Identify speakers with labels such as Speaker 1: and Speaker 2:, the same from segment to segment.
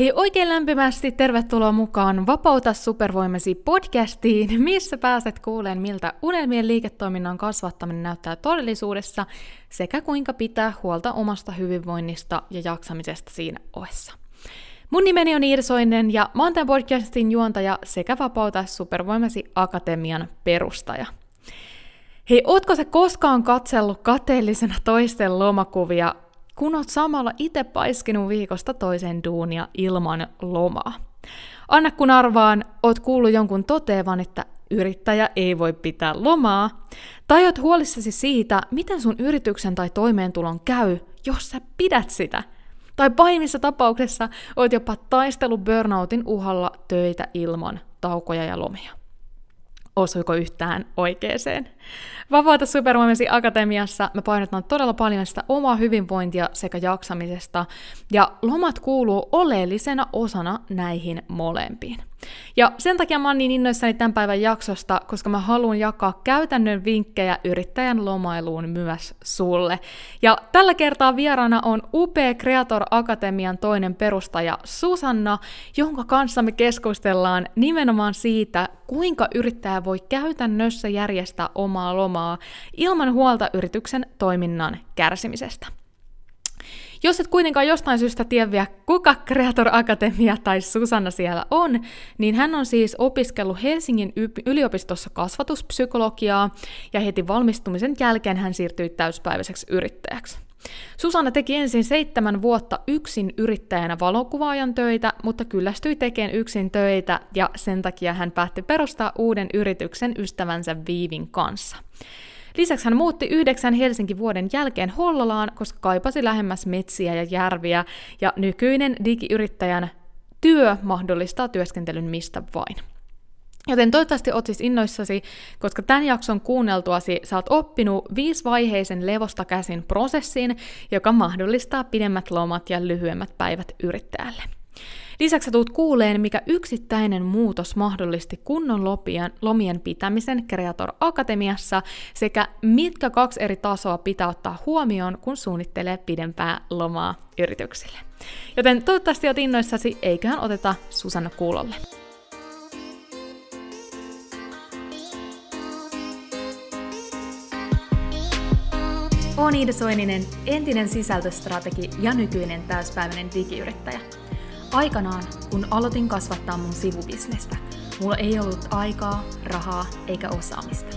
Speaker 1: Hei oikein lämpimästi tervetuloa mukaan Vapauta supervoimasi podcastiin, missä pääset kuuleen, miltä unelmien liiketoiminnan kasvattaminen näyttää todellisuudessa sekä kuinka pitää huolta omasta hyvinvoinnista ja jaksamisesta siinä ohessa. Mun nimeni on Iirsoinen ja mä oon tämän podcastin juontaja sekä Vapauta supervoimasi akatemian perustaja. Hei, ootko se koskaan katsellut kateellisena toisten lomakuvia kun oot samalla itse paiskinut viikosta toiseen duunia ilman lomaa. Anna kun arvaan, oot kuullut jonkun toteavan, että yrittäjä ei voi pitää lomaa, tai oot huolissasi siitä, miten sun yrityksen tai toimeentulon käy, jos sä pidät sitä. Tai pahimmissa tapauksessa oot jopa taistelu burnoutin uhalla töitä ilman taukoja ja lomia osuiko yhtään oikeeseen. Vapaata Supervoimasi Akatemiassa me painotetaan todella paljon sitä omaa hyvinvointia sekä jaksamisesta, ja lomat kuuluu oleellisena osana näihin molempiin. Ja sen takia mä oon niin innoissani tämän päivän jaksosta, koska mä haluan jakaa käytännön vinkkejä yrittäjän lomailuun myös sulle. Ja tällä kertaa vieraana on UP Creator Akatemian toinen perustaja Susanna, jonka kanssa me keskustellaan nimenomaan siitä, kuinka yrittäjä voi käytännössä järjestää omaa lomaa ilman huolta yrityksen toiminnan kärsimisestä. Jos et kuitenkaan jostain syystä tiedä vielä, kuka Creator Akatemia tai Susanna siellä on, niin hän on siis opiskellut Helsingin yliopistossa kasvatuspsykologiaa ja heti valmistumisen jälkeen hän siirtyi täyspäiväiseksi yrittäjäksi. Susanna teki ensin seitsemän vuotta yksin yrittäjänä valokuvaajan töitä, mutta kyllästyi tekemään yksin töitä ja sen takia hän päätti perustaa uuden yrityksen ystävänsä Viivin kanssa. Lisäksi hän muutti yhdeksän Helsinki vuoden jälkeen Hollolaan, koska kaipasi lähemmäs metsiä ja järviä, ja nykyinen digiyrittäjän työ mahdollistaa työskentelyn mistä vain. Joten toivottavasti oot siis innoissasi, koska tämän jakson kuunneltuasi sä oot oppinut viisivaiheisen levosta käsin prosessin, joka mahdollistaa pidemmät lomat ja lyhyemmät päivät yrittäjälle. Lisäksi tulet kuuleen, mikä yksittäinen muutos mahdollisti kunnon lopien, lomien pitämisen Creator Akatemiassa sekä mitkä kaksi eri tasoa pitää ottaa huomioon, kun suunnittelee pidempää lomaa yrityksille. Joten toivottavasti olet innoissasi, eiköhän oteta Susanna kuulolle. Olen Iida Soininen, entinen sisältöstrategi ja nykyinen täyspäiväinen digiyrittäjä. Aikanaan, kun aloitin kasvattaa mun sivubisnestä, mulla ei ollut aikaa, rahaa eikä osaamista.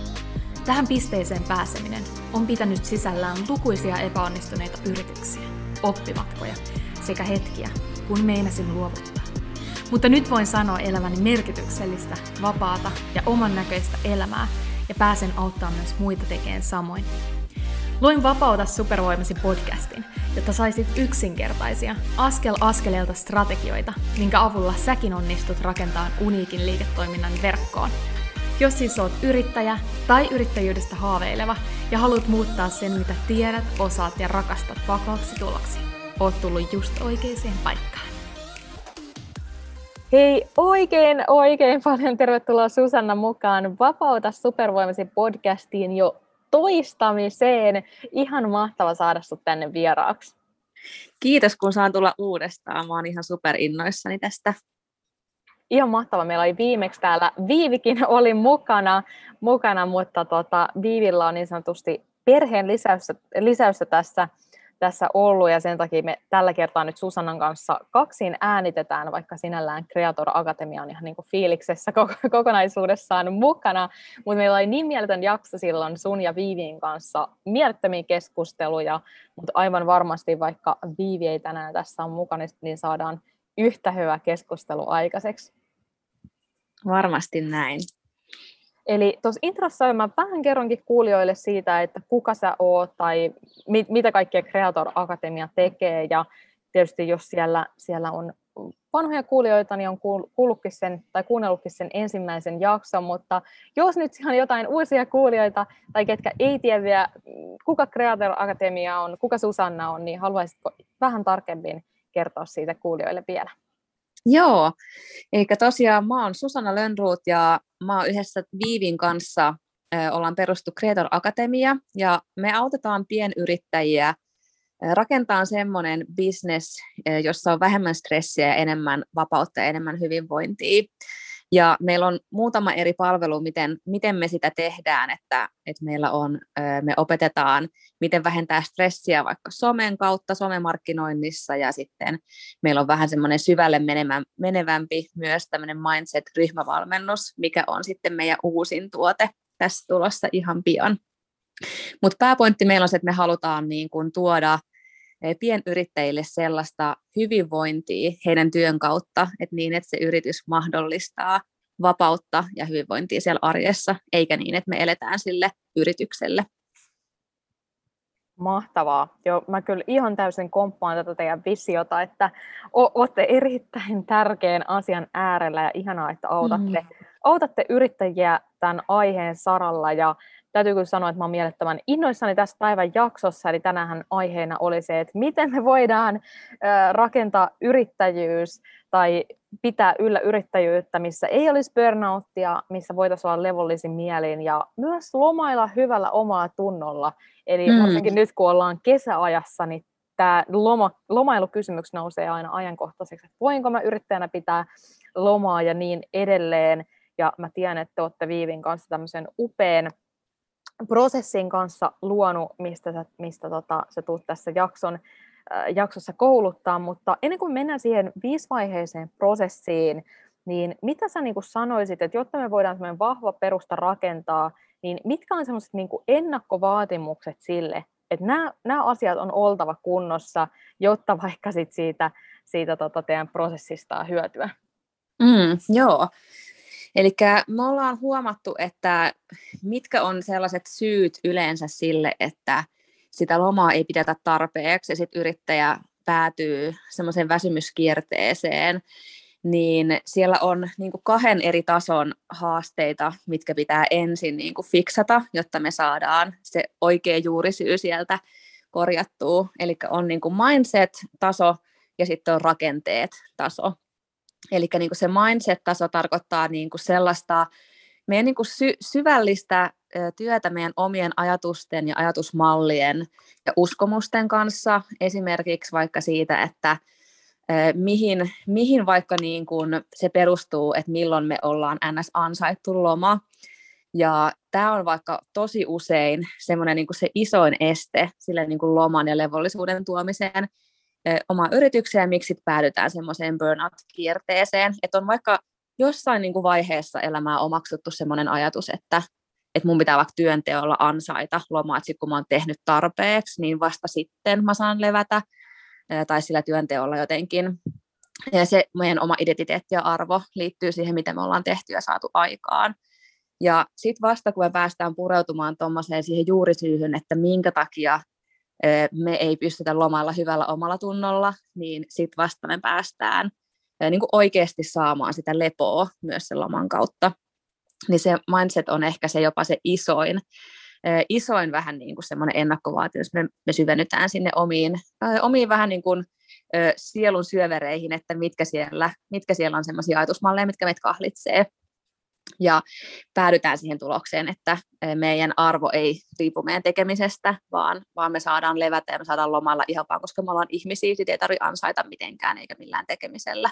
Speaker 1: Tähän pisteeseen pääseminen on pitänyt sisällään lukuisia epäonnistuneita yrityksiä, oppimatkoja sekä hetkiä, kun meinasin luovuttaa. Mutta nyt voin sanoa eläväni merkityksellistä, vapaata ja oman näköistä elämää ja pääsen auttaa myös muita tekemään samoin. Luin Vapauta supervoimasi podcastin, jotta saisit yksinkertaisia, askel askeleelta strategioita, minkä avulla säkin onnistut rakentamaan uniikin liiketoiminnan verkkoon. Jos siis oot yrittäjä tai yrittäjyydestä haaveileva ja haluat muuttaa sen, mitä tiedät, osaat ja rakastat vakaaksi tuloksi, oot tullut just oikeaan paikkaan. Hei, oikein, oikein paljon tervetuloa Susanna mukaan Vapauta supervoimasi podcastiin jo toistamiseen. Ihan mahtava saada sinut tänne vieraaksi.
Speaker 2: Kiitos, kun saan tulla uudestaan. Mä oon ihan superinnoissani tästä.
Speaker 1: Ihan mahtava. Meillä oli viimeksi täällä, Viivikin oli mukana, mukana mutta tota, Viivillä on niin sanotusti perheen lisäystä, lisäystä tässä tässä ollut ja sen takia me tällä kertaa nyt Susannan kanssa kaksin äänitetään, vaikka sinällään Creator Akatemia on ihan niin kuin fiiliksessä kokonaisuudessaan mukana, mutta meillä oli niin mieletön jakso silloin sun ja Viivin kanssa, mielettömiä keskusteluja, mutta aivan varmasti vaikka Viivi ei tänään tässä on mukana, niin saadaan yhtä hyvä keskustelu aikaiseksi.
Speaker 2: Varmasti näin.
Speaker 1: Eli tuossa introssa mä vähän kerronkin kuulijoille siitä, että kuka sä oot tai mit, mitä kaikkea Creator Akatemia tekee. Ja tietysti jos siellä, siellä on vanhoja kuulijoita, niin on kuullutkin sen, tai kuunnellutkin sen ensimmäisen jakson, mutta jos nyt on jotain uusia kuulijoita tai ketkä ei tiedä vielä, kuka Creator Akatemia on, kuka Susanna on, niin haluaisitko vähän tarkemmin kertoa siitä kuulijoille vielä?
Speaker 2: Joo, eli tosiaan mä oon Susanna Lönnruut ja mä oon yhdessä Viivin kanssa ollaan perustu Creator Akatemia ja me autetaan pienyrittäjiä rakentaa semmoinen business, jossa on vähemmän stressiä ja enemmän vapautta ja enemmän hyvinvointia. Ja meillä on muutama eri palvelu, miten, miten me sitä tehdään, että, että meillä on, me opetetaan, miten vähentää stressiä vaikka somen kautta, somemarkkinoinnissa, ja sitten meillä on vähän semmoinen syvälle menevämpi myös tämmöinen mindset-ryhmävalmennus, mikä on sitten meidän uusin tuote tässä tulossa ihan pian. Mutta pääpointti meillä on se, että me halutaan niin kuin tuoda pienyrittäjille sellaista hyvinvointia heidän työn kautta, että niin, että se yritys mahdollistaa vapautta ja hyvinvointia siellä arjessa, eikä niin, että me eletään sille yritykselle.
Speaker 3: Mahtavaa. Joo, mä kyllä ihan täysin komppaan tätä teidän visiota, että olette erittäin tärkeän asian äärellä ja ihanaa, että autatte, mm. autatte yrittäjiä tämän aiheen saralla ja täytyy kyllä sanoa, että mä olen mielettömän innoissani tässä päivän jaksossa, eli tänään aiheena oli se, että miten me voidaan rakentaa yrittäjyys tai pitää yllä yrittäjyyttä, missä ei olisi burnouttia, missä voitaisiin olla levollisin mielin ja myös lomailla hyvällä omalla tunnolla. Eli mm. varsinkin nyt kun ollaan kesäajassa, niin tämä loma, lomailukysymys nousee aina ajankohtaiseksi, että voinko mä yrittäjänä pitää lomaa ja niin edelleen. Ja mä tiedän, että te olette Viivin kanssa tämmöisen upean prosessin kanssa luonut, mistä sä, mistä tota, sä tulet tässä jakson, äh, jaksossa kouluttaa, mutta ennen kuin mennään siihen viisivaiheiseen prosessiin, niin mitä sä niin sanoisit, että jotta me voidaan semmoinen vahva perusta rakentaa, niin mitkä on semmoiset niin ennakkovaatimukset sille, että nämä, nämä asiat on oltava kunnossa, jotta vaikka sit siitä, siitä tota teidän prosessista hyötyä?
Speaker 2: Mm, joo, Eli me ollaan huomattu, että mitkä on sellaiset syyt yleensä sille, että sitä lomaa ei pidetä tarpeeksi ja sitten yrittäjä päätyy semmoiseen väsymyskierteeseen, niin siellä on niin kuin kahden eri tason haasteita, mitkä pitää ensin niin kuin fiksata, jotta me saadaan se oikea juurisyy sieltä korjattua. Eli on niin kuin mindset-taso ja sitten on rakenteet-taso. Eli niin se mindset-taso tarkoittaa niin kuin sellaista meidän niin kuin sy- syvällistä työtä meidän omien ajatusten ja ajatusmallien ja uskomusten kanssa, esimerkiksi vaikka siitä, että mihin, mihin vaikka niin kuin se perustuu, että milloin me ollaan ns. ansaittu loma. Ja tämä on vaikka tosi usein semmoinen niin se isoin este sille niin kuin loman ja levollisuuden tuomiseen, omaa yritykseen, miksi päädytään semmoiseen burnout-kierteeseen, että on vaikka jossain niin kuin vaiheessa elämää omaksuttu semmoinen ajatus, että, että mun pitää vaikka työnteolla ansaita lomaa, että sit kun mä oon tehnyt tarpeeksi, niin vasta sitten mä saan levätä, tai sillä työnteolla jotenkin. Ja se meidän oma identiteetti ja arvo liittyy siihen, miten me ollaan tehty ja saatu aikaan. Ja sitten vasta, kun me päästään pureutumaan tuommoiseen siihen juurisyyhyn, että minkä takia me ei pystytä lomalla hyvällä omalla tunnolla, niin sitten vasta me päästään niin kuin oikeasti saamaan sitä lepoa myös sen loman kautta. Niin se mindset on ehkä se jopa se isoin, isoin vähän niin kuin semmoinen ennakkovaatimus. Me, me syvennytään sinne omiin, omiin vähän niin kuin sielun syövereihin, että mitkä siellä, mitkä siellä on semmoisia ajatusmalleja, mitkä meitä kahlitsee ja päädytään siihen tulokseen, että meidän arvo ei riipu meidän tekemisestä, vaan, vaan me saadaan levätä ja me saadaan lomalla ihan vaan, koska me ollaan ihmisiä, sitä ei tarvitse ansaita mitenkään eikä millään tekemisellä.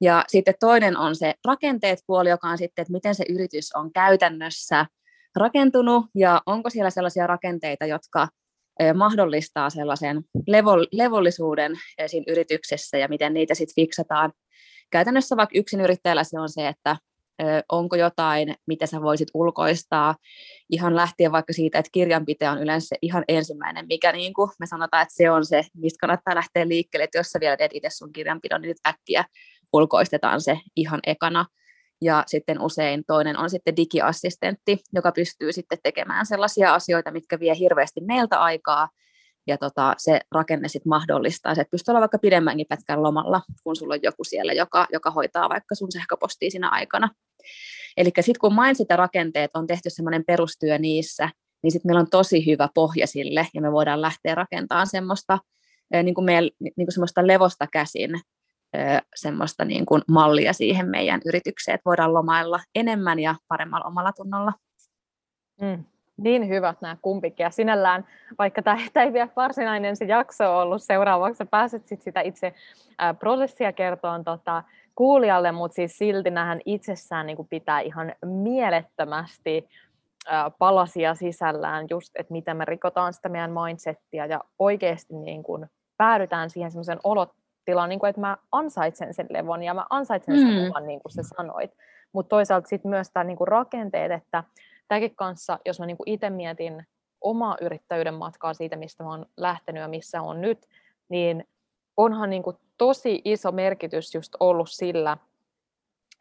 Speaker 2: Ja sitten toinen on se rakenteet puoli, joka on sitten, että miten se yritys on käytännössä rakentunut ja onko siellä sellaisia rakenteita, jotka mahdollistaa sellaisen levollisuuden siinä yrityksessä ja miten niitä sitten fiksataan. Käytännössä vaikka yksin yrittäjällä se on se, että onko jotain, mitä sä voisit ulkoistaa, ihan lähtien vaikka siitä, että kirjanpito on yleensä ihan ensimmäinen, mikä niin kuin me sanotaan, että se on se, mistä kannattaa lähteä liikkeelle, että jos sä vielä teet itse sun kirjanpidon, niin nyt äkkiä ulkoistetaan se ihan ekana. Ja sitten usein toinen on sitten digiassistentti, joka pystyy sitten tekemään sellaisia asioita, mitkä vie hirveästi meiltä aikaa, ja tota, se rakenne sitten mahdollistaa, että pystyy olla vaikka pidemmänkin pätkän lomalla, kun sulla on joku siellä, joka, joka hoitaa vaikka sun sähköpostia siinä aikana. Eli sitten kun mindset ja rakenteet on tehty semmoinen perustyö niissä, niin sitten meillä on tosi hyvä pohja sille, ja me voidaan lähteä rakentamaan semmoista, niin kuin meillä, niin kuin semmoista levosta käsin semmoista niin kuin mallia siihen meidän yritykseen, että voidaan lomailla enemmän ja paremmalla omalla tunnolla.
Speaker 3: Mm, Niin hyvät nämä kumpikin. Ja sinällään, vaikka tämä ei vielä varsinainen se jakso ollut seuraavaksi, sä pääset sit sitä itse ää, prosessia kertoon tota, kuulijalle, mutta siis silti nähän itsessään niin pitää ihan mielettömästi ää, palasia sisällään, just että miten me rikotaan sitä meidän mindsettiä ja oikeasti niin kuin päädytään siihen semmoisen olotilaan, niin kuin, että mä ansaitsen sen levon ja mä ansaitsen sen mm. luvan, niin kuin sä sanoit. Mutta toisaalta sitten myös tämä niin rakenteet, että tämäkin kanssa, jos mä niin itse mietin omaa yrittäjyyden matkaa siitä, mistä mä oon lähtenyt ja missä on nyt, niin onhan niin kuin tosi iso merkitys just ollut sillä,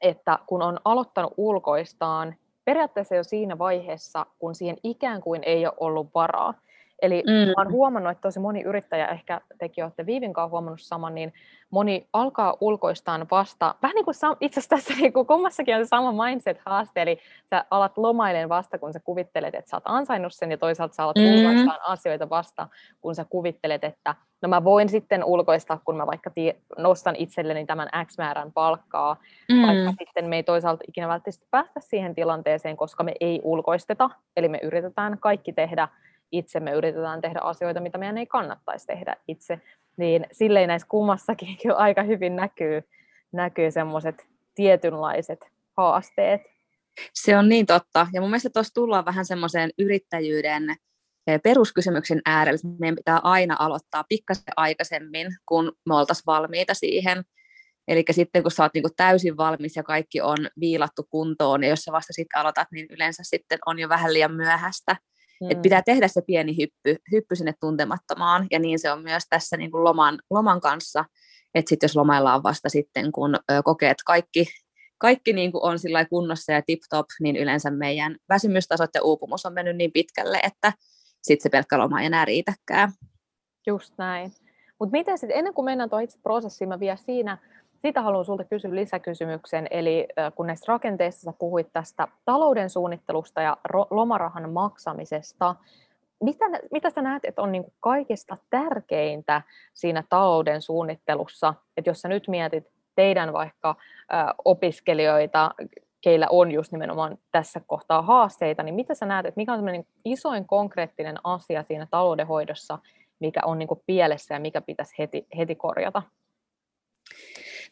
Speaker 3: että kun on aloittanut ulkoistaan, periaatteessa jo siinä vaiheessa, kun siihen ikään kuin ei ole ollut varaa, Eli mm. olen huomannut, että tosi moni yrittäjä, ehkä tekin olette Viivin kanssa huomannut saman, niin moni alkaa ulkoistaan vasta, vähän niin kuin itse asiassa tässä niin kuin kummassakin on se sama mindset-haaste, eli sä alat lomailen vasta, kun sä kuvittelet, että sä oot ansainnut sen, ja toisaalta sä alat mm. ulkoistaan asioita vasta, kun sä kuvittelet, että no mä voin sitten ulkoistaa, kun mä vaikka tie, nostan itselleni tämän X määrän palkkaa, mm. vaikka sitten me ei toisaalta ikinä välttämättä päästä siihen tilanteeseen, koska me ei ulkoisteta, eli me yritetään kaikki tehdä itse me yritetään tehdä asioita, mitä meidän ei kannattaisi tehdä itse, niin silleen näissä kummassakin kyllä aika hyvin näkyy, näkyy semmoiset tietynlaiset haasteet.
Speaker 2: Se on niin totta. Ja mun mielestä tuossa tullaan vähän semmoiseen yrittäjyyden eh, peruskysymyksen äärelle, että meidän pitää aina aloittaa pikkasen aikaisemmin, kun me oltaisiin valmiita siihen. Eli sitten kun sä oot niinku täysin valmis ja kaikki on viilattu kuntoon, ja jos sä vasta sitten aloitat, niin yleensä sitten on jo vähän liian myöhäistä. Mm. Et pitää tehdä se pieni hyppy, hyppy sinne tuntemattomaan, ja niin se on myös tässä niin kuin loman, loman kanssa, että sitten jos lomaillaan vasta sitten, kun ö, kokee, että kaikki, kaikki niin kuin on sillä kunnossa ja tip-top, niin yleensä meidän väsymystasot ja uupumus on mennyt niin pitkälle, että sitten se pelkkä loma ei enää riitäkään.
Speaker 3: Just näin. Mutta miten sitten, ennen kuin mennään tuohon itse prosessiin, mä vielä siinä siitä haluan sinulta kysyä lisäkysymyksen, eli kun näistä rakenteista sä puhuit tästä talouden suunnittelusta ja lomarahan maksamisesta, mitä, mitä sä näet, että on niin kaikista tärkeintä siinä talouden suunnittelussa, että jos sä nyt mietit teidän vaikka opiskelijoita, keillä on just nimenomaan tässä kohtaa haasteita, niin mitä sä näet, että mikä on niin isoin konkreettinen asia siinä taloudenhoidossa, mikä on niin pielessä ja mikä pitäisi heti, heti korjata?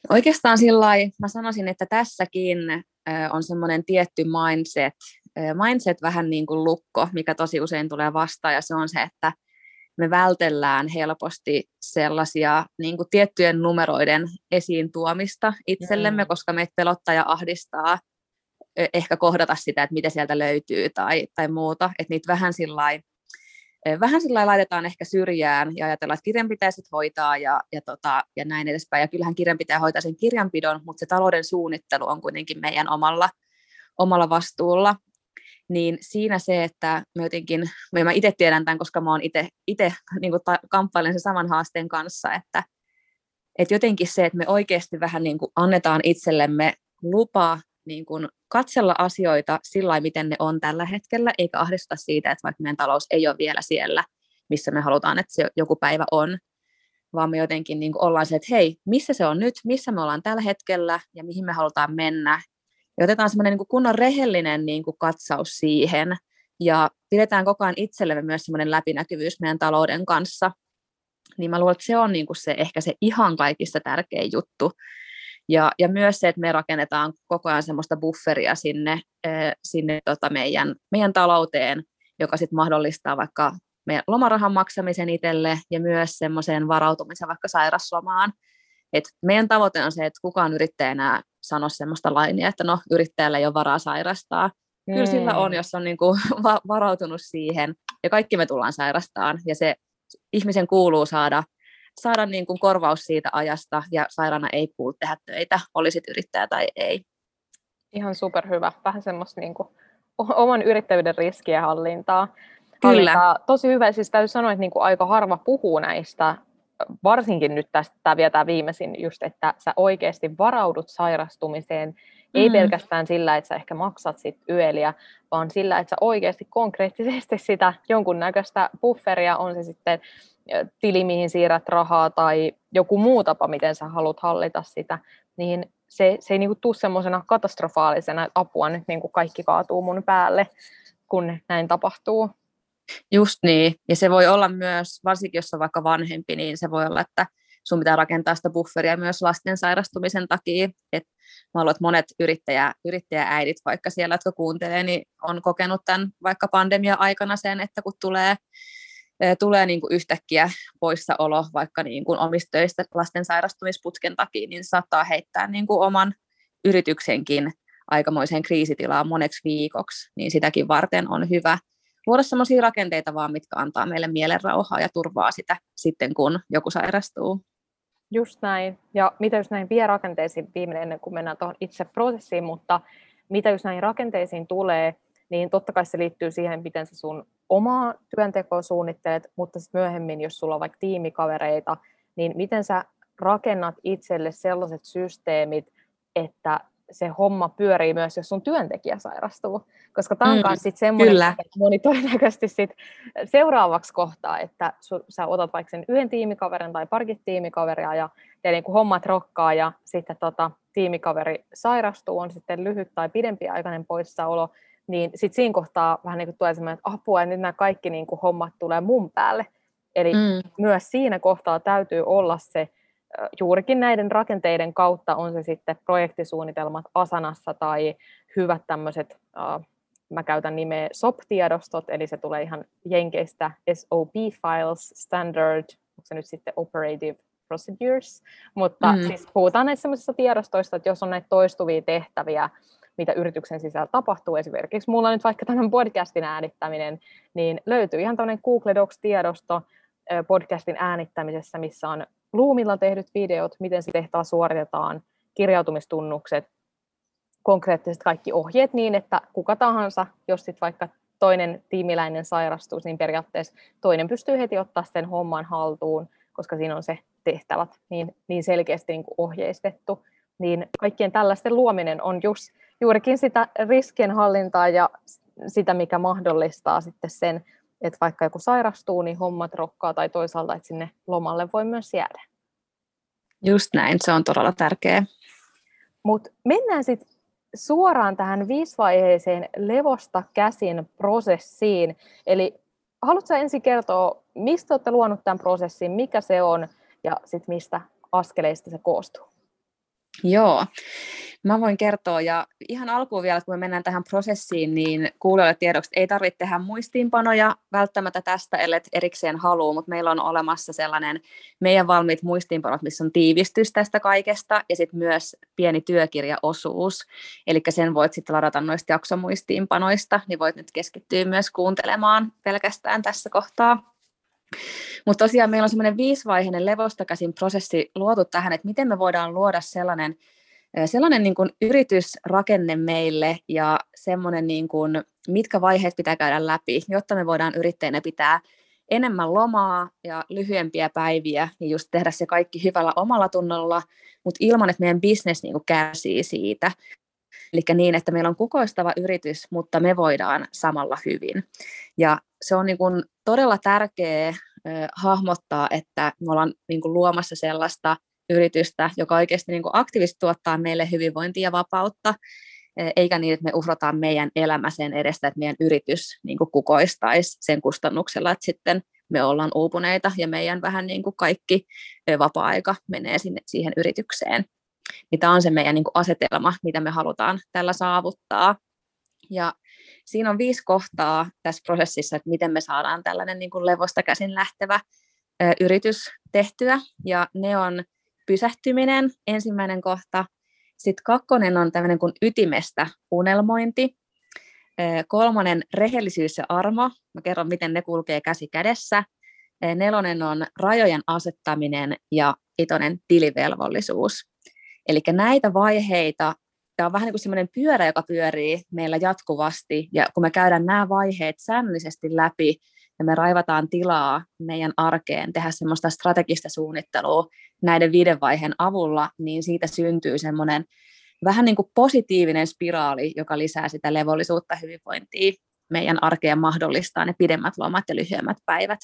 Speaker 2: Oikeastaan sillä mä sanoisin, että tässäkin on semmoinen tietty mindset, mindset vähän niin kuin lukko, mikä tosi usein tulee vastaan, ja se on se, että me vältellään helposti sellaisia niin kuin tiettyjen numeroiden esiin tuomista itsellemme, mm. koska meitä pelottaa ja ahdistaa ehkä kohdata sitä, että mitä sieltä löytyy tai, tai muuta. Että niitä vähän sillä vähän sillä laitetaan ehkä syrjään ja ajatellaan, että kirjan pitäisi hoitaa ja, ja, tota, ja näin edespäin. Ja kyllähän kirjan pitää hoitaa sen kirjanpidon, mutta se talouden suunnittelu on kuitenkin meidän omalla, omalla vastuulla. Niin siinä se, että me jotenkin, mä itse tiedän tämän, koska mä oon itse niin kamppailen sen saman haasteen kanssa, että, että jotenkin se, että me oikeasti vähän niin kuin annetaan itsellemme lupa niin kuin katsella asioita sillä miten ne on tällä hetkellä, eikä ahdista siitä, että vaikka meidän talous ei ole vielä siellä, missä me halutaan, että se joku päivä on, vaan me jotenkin niin kuin ollaan se, että hei, missä se on nyt, missä me ollaan tällä hetkellä ja mihin me halutaan mennä. Ja otetaan semmoinen niin kunnon rehellinen niin kuin katsaus siihen ja pidetään koko ajan itsellemme myös semmoinen läpinäkyvyys meidän talouden kanssa. Niin mä luulen, että se on niin kuin se, ehkä se ihan kaikista tärkein juttu, ja, ja myös se, että me rakennetaan koko ajan semmoista bufferia sinne, sinne tota meidän, meidän talouteen, joka sitten mahdollistaa vaikka meidän lomarahan maksamisen itselle ja myös semmoiseen varautumisen vaikka sairaslomaan. Et meidän tavoite on se, että kukaan yrittäjä enää sano semmoista lainia, että no yrittäjällä ei ole varaa sairastaa. Mm. Kyllä sillä on, jos on niinku va- varautunut siihen. Ja kaikki me tullaan sairastaan. Ja se ihmisen kuuluu saada saada niin kuin korvaus siitä ajasta ja sairaana ei kuulu tehdä töitä, olisit yrittäjä tai ei.
Speaker 3: Ihan superhyvä. Vähän semmoista niin kuin oman yrittäjyyden riskiä hallintaa.
Speaker 2: Kyllä. Hallintaa.
Speaker 3: Tosi hyvä. Siis täytyy sanoa, että niin kuin aika harva puhuu näistä, varsinkin nyt tästä, tämä vielä tämä viimeisin, just, että sä oikeasti varaudut sairastumiseen, ei mm. pelkästään sillä, että sä ehkä maksat sit yöliä, vaan sillä, että sä oikeasti konkreettisesti sitä jonkunnäköistä bufferia, on se sitten tili, mihin siirrät rahaa tai joku muu tapa, miten sä haluat hallita sitä, niin se, se ei niinku tule semmoisena katastrofaalisena, apua nyt niinku kaikki kaatuu mun päälle. kun näin tapahtuu.
Speaker 2: Just niin, ja se voi olla myös, varsinkin jos on vaikka vanhempi, niin se voi olla, että sun pitää rakentaa sitä bufferia myös lasten sairastumisen takia. Et mä haluan, että monet yrittäjä, yrittäjääidit vaikka siellä, jotka kuuntelee, niin on kokenut tämän vaikka pandemia-aikana sen, että kun tulee tulee niin kuin yhtäkkiä poissaolo vaikka niin kuin omista töistä lasten sairastumisputken takia, niin saattaa heittää niin kuin oman yrityksenkin aikamoiseen kriisitilaan moneksi viikoksi, niin sitäkin varten on hyvä luoda sellaisia rakenteita vaan, mitkä antaa meille mielenrauhaa ja turvaa sitä sitten, kun joku sairastuu.
Speaker 3: Just näin. Ja mitä jos näin vie rakenteisiin viimeinen ennen kuin mennään tuohon itse prosessiin, mutta mitä jos näihin rakenteisiin tulee, niin totta kai se liittyy siihen, miten sä sun omaa työntekoa suunnittelet, mutta sitten myöhemmin, jos sulla on vaikka tiimikavereita, niin miten sä rakennat itselle sellaiset systeemit, että se homma pyörii myös, jos sun työntekijä sairastuu. Koska tämä on mm, myös semmoinen, että moni todennäköisesti sit seuraavaksi kohtaa, että su, sä otat vaikka sen yhden tiimikaverin tai parkit tiimikaveria ja teidän niin hommat rokkaa ja sitten tota, tiimikaveri sairastuu, on sitten lyhyt tai pidempiaikainen poissaolo, niin sitten siinä kohtaa vähän niin kuin tulee semmoinen, että apua, ja nyt nämä kaikki niin kuin hommat tulee mun päälle. Eli mm. myös siinä kohtaa täytyy olla se, juurikin näiden rakenteiden kautta, on se sitten projektisuunnitelmat Asanassa tai hyvät tämmöiset, uh, mä käytän nimeä SOP-tiedostot, eli se tulee ihan jenkeistä SOP Files, Standard, onko se nyt sitten Operative Procedures, mutta mm. siis puhutaan näistä semmoisista tiedostoista, että jos on näitä toistuvia tehtäviä, mitä yrityksen sisällä tapahtuu. Esimerkiksi mulla nyt vaikka tämän podcastin äänittäminen, niin löytyy ihan tämmöinen Google Docs-tiedosto podcastin äänittämisessä, missä on Loomilla tehdyt videot, miten se tehtävä suoritetaan, kirjautumistunnukset, konkreettiset kaikki ohjeet niin, että kuka tahansa, jos sitten vaikka toinen tiimiläinen sairastuu, niin periaatteessa toinen pystyy heti ottaa sen homman haltuun, koska siinä on se tehtävät niin, niin selkeästi niin kuin ohjeistettu. Niin kaikkien tällaisten luominen on just juurikin sitä riskienhallintaa ja sitä, mikä mahdollistaa sitten sen, että vaikka joku sairastuu, niin hommat rokkaa tai toisaalta, että sinne lomalle voi myös jäädä.
Speaker 2: Just näin, se on todella tärkeää.
Speaker 3: Mutta mennään sitten suoraan tähän viisivaiheiseen levosta käsin prosessiin. Eli haluatko ensin kertoa, mistä olette luonut tämän prosessin, mikä se on ja sitten mistä askeleista se koostuu?
Speaker 2: Joo, Mä voin kertoa, ja ihan alkuun vielä, kun me mennään tähän prosessiin, niin kuulijoille tiedoksi, ei tarvitse tehdä muistiinpanoja välttämättä tästä, ellei erikseen halua, mutta meillä on olemassa sellainen meidän valmiit muistiinpanot, missä on tiivistys tästä kaikesta, ja sitten myös pieni työkirjaosuus, eli sen voit sitten ladata noista jaksomuistiinpanoista, niin voit nyt keskittyä myös kuuntelemaan pelkästään tässä kohtaa. Mutta tosiaan meillä on semmoinen viisivaiheinen levosta käsin prosessi luotu tähän, että miten me voidaan luoda sellainen sellainen niin kuin yritysrakenne meille ja semmoinen, niin kuin, mitkä vaiheet pitää käydä läpi, jotta me voidaan yrittäjänä pitää enemmän lomaa ja lyhyempiä päiviä ja just tehdä se kaikki hyvällä omalla tunnolla, mutta ilman, että meidän bisnes niin kärsii siitä. Eli niin, että meillä on kukoistava yritys, mutta me voidaan samalla hyvin. Ja se on niin kuin todella tärkeää hahmottaa, että me ollaan niin kuin luomassa sellaista yritystä, joka oikeasti niin kuin aktiivisesti tuottaa meille hyvinvointia ja vapautta, e, eikä niin, että me uhrataan meidän elämä sen edestä, että meidän yritys niin kuin kukoistaisi sen kustannuksella, että sitten me ollaan uupuneita ja meidän vähän niin kuin kaikki vapaa-aika menee sinne, siihen yritykseen. Niin tämä on se meidän niin kuin asetelma, mitä me halutaan tällä saavuttaa. Ja siinä on viisi kohtaa tässä prosessissa, että miten me saadaan tällainen niin kuin levosta käsin lähtevä ö, yritys tehtyä. Ja ne on pysähtyminen, ensimmäinen kohta. Sitten kakkonen on tämmöinen kuin ytimestä unelmointi. Kolmonen rehellisyys ja armo. Mä kerron, miten ne kulkee käsi kädessä. Nelonen on rajojen asettaminen ja itonen tilivelvollisuus. Eli näitä vaiheita, tämä on vähän niin kuin semmoinen pyörä, joka pyörii meillä jatkuvasti, ja kun me käydään nämä vaiheet säännöllisesti läpi, ja me raivataan tilaa meidän arkeen, tehdä semmoista strategista suunnittelua näiden viiden vaiheen avulla, niin siitä syntyy semmoinen vähän niin kuin positiivinen spiraali, joka lisää sitä levollisuutta hyvinvointia meidän arkeen mahdollistaa ne pidemmät lomat ja lyhyemmät päivät.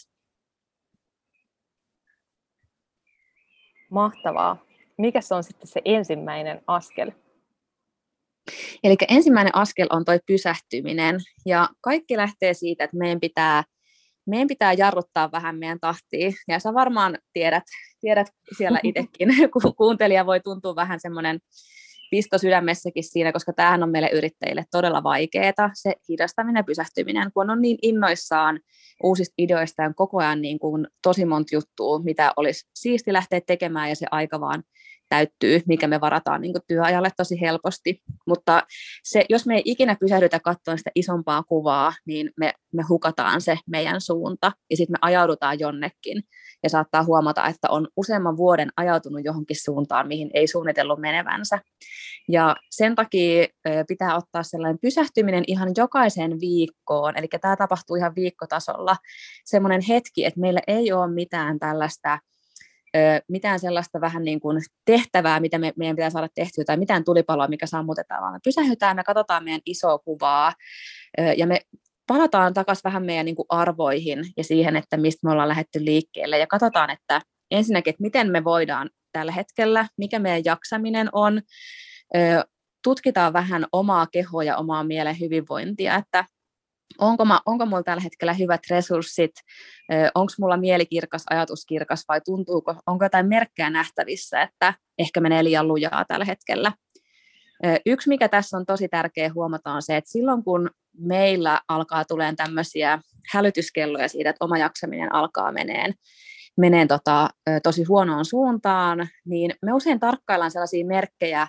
Speaker 3: Mahtavaa. Mikä se on sitten se ensimmäinen askel?
Speaker 2: Eli ensimmäinen askel on toi pysähtyminen, ja kaikki lähtee siitä, että meidän pitää, meidän pitää jarruttaa vähän meidän tahtia, ja sä varmaan tiedät, tiedät siellä itsekin, kun kuuntelija voi tuntua vähän semmoinen pisto sydämessäkin siinä, koska tämähän on meille yrittäjille todella vaikeaa, se hidastaminen ja pysähtyminen, kun on niin innoissaan uusista ideoista ja koko ajan niin kuin tosi monta juttua, mitä olisi siisti lähteä tekemään ja se aika vaan täyttyy, mikä me varataan niin työajalle tosi helposti. Mutta se, jos me ei ikinä pysähdytä katsoa sitä isompaa kuvaa, niin me, me hukataan se meidän suunta ja sitten me ajaudutaan jonnekin. Ja saattaa huomata, että on useamman vuoden ajautunut johonkin suuntaan, mihin ei suunnitellut menevänsä. Ja sen takia pitää ottaa sellainen pysähtyminen ihan jokaiseen viikkoon, eli tämä tapahtuu ihan viikkotasolla, semmoinen hetki, että meillä ei ole mitään tällaista mitään sellaista vähän niin kuin tehtävää, mitä me, meidän pitää saada tehtyä, tai mitään tulipaloa, mikä sammutetaan, vaan me pysähytään, me katsotaan meidän isoa kuvaa, ja me palataan takaisin vähän meidän niin kuin arvoihin ja siihen, että mistä me ollaan lähdetty liikkeelle, ja katsotaan, että ensinnäkin, että miten me voidaan tällä hetkellä, mikä meidän jaksaminen on, tutkitaan vähän omaa kehoa ja omaa mielen hyvinvointia, että onko, mä, onko mulla tällä hetkellä hyvät resurssit, onko mulla mielikirkas, ajatuskirkas vai tuntuuko, onko jotain merkkejä nähtävissä, että ehkä menee liian lujaa tällä hetkellä. Yksi, mikä tässä on tosi tärkeä huomata, on se, että silloin kun meillä alkaa tulemaan tämmöisiä hälytyskelloja siitä, että oma jaksaminen alkaa meneen, meneen tota, tosi huonoon suuntaan, niin me usein tarkkaillaan sellaisia merkkejä,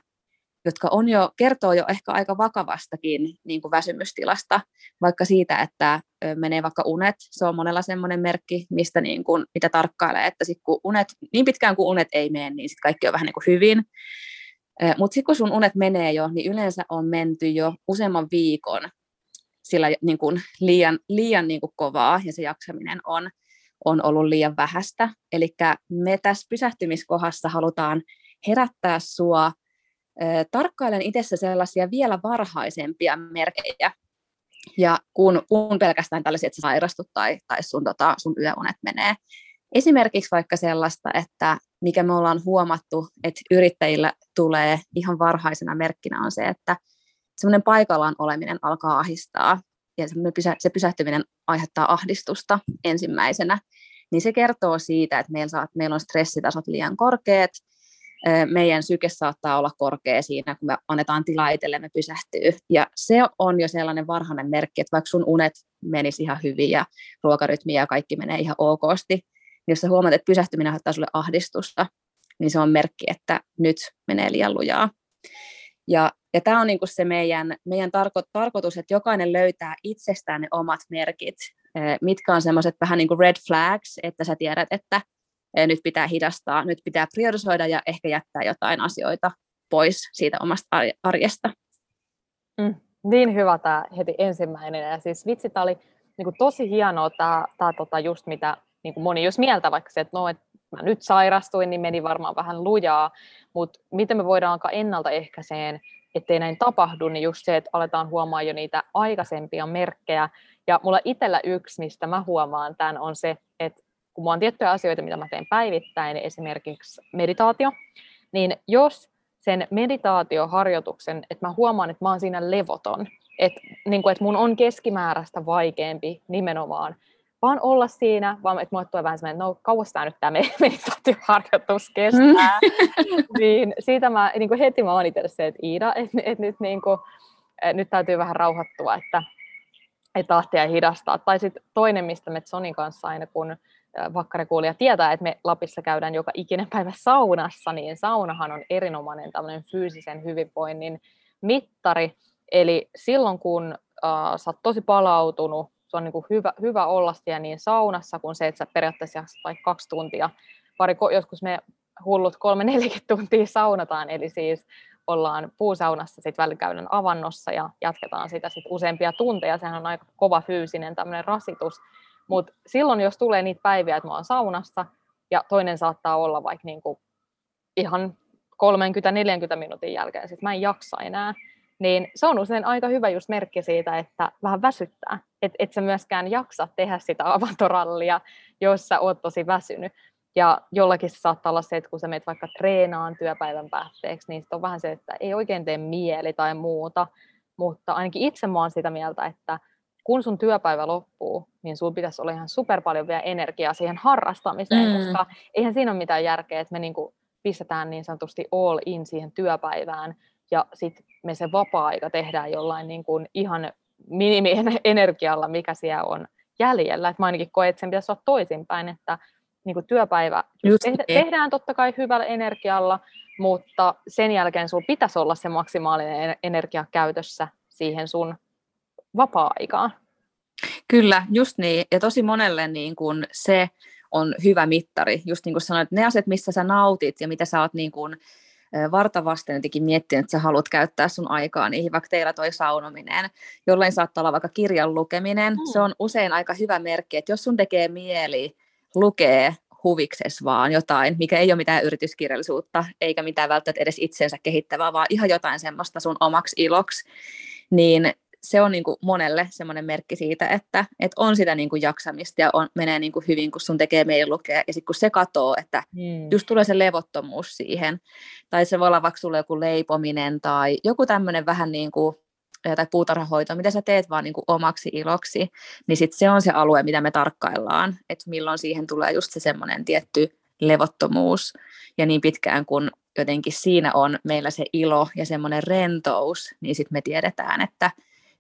Speaker 2: jotka on jo, kertoo jo ehkä aika vakavastakin niin kuin väsymystilasta, vaikka siitä, että menee vaikka unet, se on monella semmoinen merkki, mistä niin kuin, mitä tarkkailee, että sit kun unet, niin pitkään kuin unet ei mene, niin sit kaikki on vähän niin kuin hyvin, mutta sitten kun sun unet menee jo, niin yleensä on menty jo useamman viikon sillä niin kuin liian, liian niin kuin kovaa ja se jaksaminen on, on ollut liian vähäistä. Eli me tässä pysähtymiskohdassa halutaan herättää sua tarkkailen itse sellaisia vielä varhaisempia merkejä, ja kun, kun pelkästään tällaisia, että sä sairastut tai, tai sun, tota, sun yöunet menee. Esimerkiksi vaikka sellaista, että mikä me ollaan huomattu, että yrittäjillä tulee ihan varhaisena merkkinä on se, että semmoinen paikallaan oleminen alkaa ahistaa ja se pysähtyminen aiheuttaa ahdistusta ensimmäisenä, niin se kertoo siitä, että meillä, meillä on stressitasot liian korkeat, meidän syke saattaa olla korkea siinä, kun me annetaan tilaa itsellemme pysähtyy. Ja se on jo sellainen varhainen merkki, että vaikka sun unet menisi ihan hyvin ja ruokarytmi ja kaikki menee ihan okosti, niin jos sä huomaat, että pysähtyminen aiheuttaa sulle ahdistusta, niin se on merkki, että nyt menee liian lujaa. Ja, ja tämä on niinku se meidän, meidän tarko, tarkoitus, että jokainen löytää itsestään ne omat merkit, mitkä on semmoiset vähän niin kuin red flags, että sä tiedät, että nyt pitää hidastaa, nyt pitää priorisoida ja ehkä jättää jotain asioita pois siitä omasta arjesta.
Speaker 3: Mm, niin hyvä tämä heti ensimmäinen. Ja siis vitsi, tämä oli niin kuin tosi hienoa tämä, tämä tota just mitä niin kuin moni jos mieltä vaikka se, että no, että mä nyt sairastuin, niin meni varmaan vähän lujaa, mutta miten me voidaan alkaa ennaltaehkäiseen, ettei näin tapahdu, niin just se, että aletaan huomaa jo niitä aikaisempia merkkejä. Ja mulla itsellä yksi, mistä mä huomaan tämän, on se, kun mulla on tiettyjä asioita, mitä mä teen päivittäin, esimerkiksi meditaatio, niin jos sen meditaatioharjoituksen, että mä huomaan, että mä oon siinä levoton, että, niin kuin, että mun on keskimääräistä vaikeampi nimenomaan vaan olla siinä, vaan että mulle tulee vähän semmoinen, no kauas tämä nyt tämä meditaatioharjoitus kestää, niin siitä mä niin kuin heti mä oon itse se, että Iida, että, että nyt, niin kuin, nyt täytyy vähän rauhoittua, että, että tahtia hidastaa. Tai sitten toinen, mistä me Sonin kanssa aina, kun vakkarekuulija tietää, että me Lapissa käydään joka ikinen päivä saunassa, niin saunahan on erinomainen tämmöinen fyysisen hyvinvoinnin mittari. Eli silloin, kun äh, sä oot tosi palautunut, se on niin kuin hyvä, hyvä olla siellä niin saunassa, kun se, että sä periaatteessa vaikka kaksi tuntia. Pari, joskus me hullut kolme neljäkin tuntia saunataan, eli siis ollaan puusaunassa, sitten välillä käydään avannossa ja jatketaan sitä sit useampia tunteja. Sehän on aika kova fyysinen tämmöinen rasitus. Mutta silloin, jos tulee niitä päiviä, että mä oon saunassa ja toinen saattaa olla vaikka niinku ihan 30-40 minuutin jälkeen, sitten mä en jaksa enää, niin se on usein aika hyvä just merkki siitä, että vähän väsyttää. Että et sä myöskään jaksa tehdä sitä avantorallia, jos sä oot tosi väsynyt. Ja jollakin se saattaa olla se, että kun sä meet vaikka treenaan työpäivän päätteeksi, niin on vähän se, että ei oikein tee mieli tai muuta. Mutta ainakin itse mä oon sitä mieltä, että kun sun työpäivä loppuu, niin sulla pitäisi olla ihan super paljon vielä energiaa siihen harrastamiseen, mm. koska eihän siinä ole mitään järkeä, että me niinku pistetään niin sanotusti all in siihen työpäivään, ja sitten me se vapaa-aika tehdään jollain niin kuin ihan minimienergialla, mikä siellä on jäljellä. Et mä ainakin koen, että sen pitäisi olla toisinpäin, että niin kuin työpäivä just tehdä, niin. tehdään totta kai hyvällä energialla, mutta sen jälkeen sun pitäisi olla se maksimaalinen energia käytössä siihen sun vapaa-aikaan.
Speaker 2: Kyllä, just niin. Ja tosi monelle niin kun se on hyvä mittari. Just niin kuin sanoit, ne asiat, missä sä nautit ja mitä sä oot niin kun vartavasten jotenkin miettinyt, että sä haluat käyttää sun aikaa niihin, vaikka teillä toi saunominen, jolloin saattaa olla vaikka kirjan lukeminen. Mm. Se on usein aika hyvä merkki, että jos sun tekee mieli lukee huvikses vaan jotain, mikä ei ole mitään yrityskirjallisuutta, eikä mitään välttämättä edes itsensä kehittävää, vaan ihan jotain semmoista sun omaksi iloksi, niin se on niin kuin monelle semmoinen merkki siitä, että, että on sitä niin kuin jaksamista ja on, menee niin kuin hyvin, kun sun tekee meidän lukea. Ja sitten kun se katoo, että hmm. just tulee se levottomuus siihen, tai se voi olla vaikka sulle joku leipominen tai joku tämmöinen vähän niin kuin tai puutarhahoito, mitä sä teet vaan niin kuin omaksi iloksi, niin sit se on se alue, mitä me tarkkaillaan, että milloin siihen tulee just se semmoinen tietty levottomuus, ja niin pitkään kun jotenkin siinä on meillä se ilo ja semmoinen rentous, niin sitten me tiedetään, että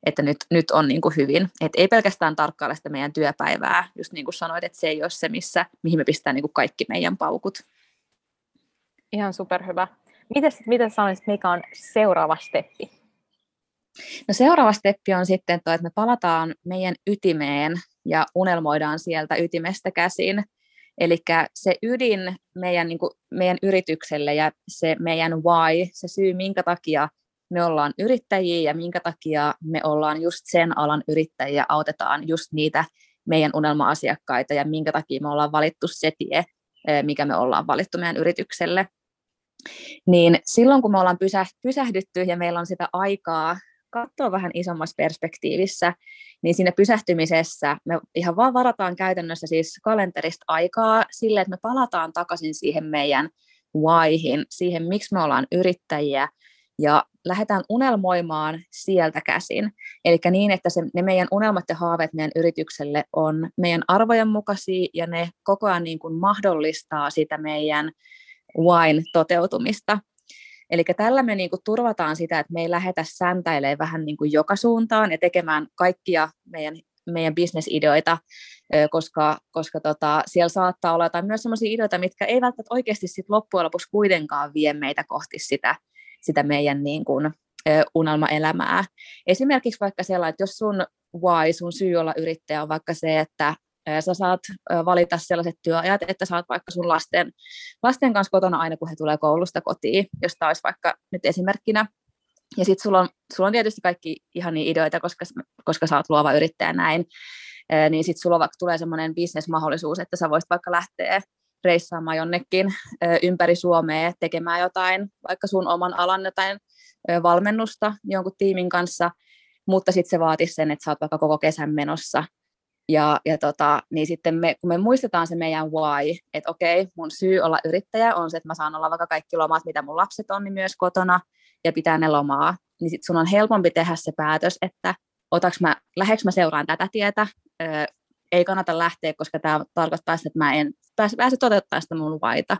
Speaker 2: että nyt, nyt on niin kuin hyvin. Et ei pelkästään tarkkailla sitä meidän työpäivää, just niin kuin sanoit, että se ei ole se, missä, mihin me pistää niin kuin kaikki meidän paukut.
Speaker 3: Ihan superhyvä. Miten, miten sanoisit, mikä on seuraava steppi?
Speaker 2: No seuraava steppi on sitten tuo, että me palataan meidän ytimeen ja unelmoidaan sieltä ytimestä käsin. Eli se ydin meidän, niin kuin, meidän yritykselle ja se meidän why, se syy, minkä takia me ollaan yrittäjiä ja minkä takia me ollaan just sen alan yrittäjiä, autetaan just niitä meidän unelma-asiakkaita ja minkä takia me ollaan valittu se tie, mikä me ollaan valittu meidän yritykselle. Niin silloin kun me ollaan pysähdytty ja meillä on sitä aikaa katsoa vähän isommassa perspektiivissä, niin siinä pysähtymisessä me ihan vaan varataan käytännössä siis kalenterista aikaa sille, että me palataan takaisin siihen meidän whyhin, siihen miksi me ollaan yrittäjiä, ja lähdetään unelmoimaan sieltä käsin. Eli niin, että se, ne meidän unelmat ja haaveet meidän yritykselle on meidän arvojen mukaisia ja ne koko ajan niin kuin mahdollistaa sitä meidän wine toteutumista. Eli tällä me niin kuin turvataan sitä, että me ei lähdetä säntäilemään vähän niin kuin joka suuntaan ja tekemään kaikkia meidän, meidän bisnesideoita, koska, koska tota, siellä saattaa olla jotain myös sellaisia ideoita, mitkä ei välttämättä oikeasti sit loppujen lopuksi kuitenkaan vie meitä kohti sitä sitä meidän niin kuin, unelmaelämää. Esimerkiksi vaikka sellainen, että jos sun why, sun syy olla yrittäjä on vaikka se, että sä saat valita sellaiset työajat, että saat vaikka sun lasten, lasten kanssa kotona aina, kun he tulee koulusta kotiin, jos olisi vaikka nyt esimerkkinä. Ja sitten sulla on, sulla on tietysti kaikki ihania ideoita, koska, koska sä oot luova yrittäjä näin, niin sitten sulla vaikka tulee semmoinen bisnesmahdollisuus, että sä voisit vaikka lähteä reissaamaan jonnekin ympäri Suomea tekemään jotain, vaikka sun oman alan jotain valmennusta jonkun tiimin kanssa, mutta sitten se vaatisi sen, että sä oot vaikka koko kesän menossa. Ja, ja tota, niin sitten me, kun me muistetaan se meidän why, että okei, mun syy olla yrittäjä on se, että mä saan olla vaikka kaikki lomat, mitä mun lapset on, niin myös kotona ja pitää ne lomaa, niin sitten sun on helpompi tehdä se päätös, että otaks mä, läheks mä seuraan tätä tietä, ei kannata lähteä, koska tämä tarkoittaa että mä en pääse, pääse toteuttaa sitä mun vaita.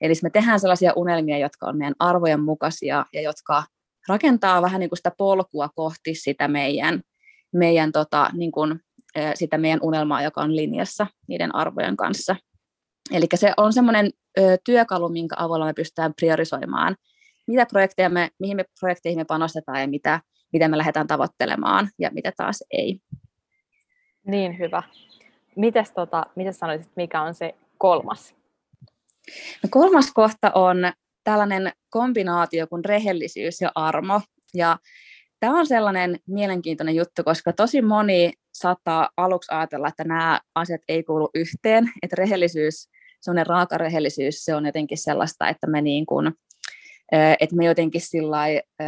Speaker 2: Eli me tehdään sellaisia unelmia, jotka on meidän arvojen mukaisia ja jotka rakentaa vähän niin kuin sitä polkua kohti sitä meidän, meidän, tota, niin kuin, sitä meidän unelmaa, joka on linjassa niiden arvojen kanssa. Eli se on semmoinen työkalu, minkä avulla me pystytään priorisoimaan, mitä projekteja me, mihin me projekteihin me panostetaan ja mitä, mitä me lähdetään tavoittelemaan ja mitä taas ei.
Speaker 3: Niin hyvä. Mites, tota, mites sanoisit, mikä on se kolmas?
Speaker 2: No kolmas kohta on tällainen kombinaatio kuin rehellisyys ja armo. Ja tämä on sellainen mielenkiintoinen juttu, koska tosi moni saattaa aluksi ajatella, että nämä asiat ei kuulu yhteen, että rehellisyys, sellainen raaka rehellisyys, se on jotenkin sellaista, että me niin kuin, että me jotenkin sillä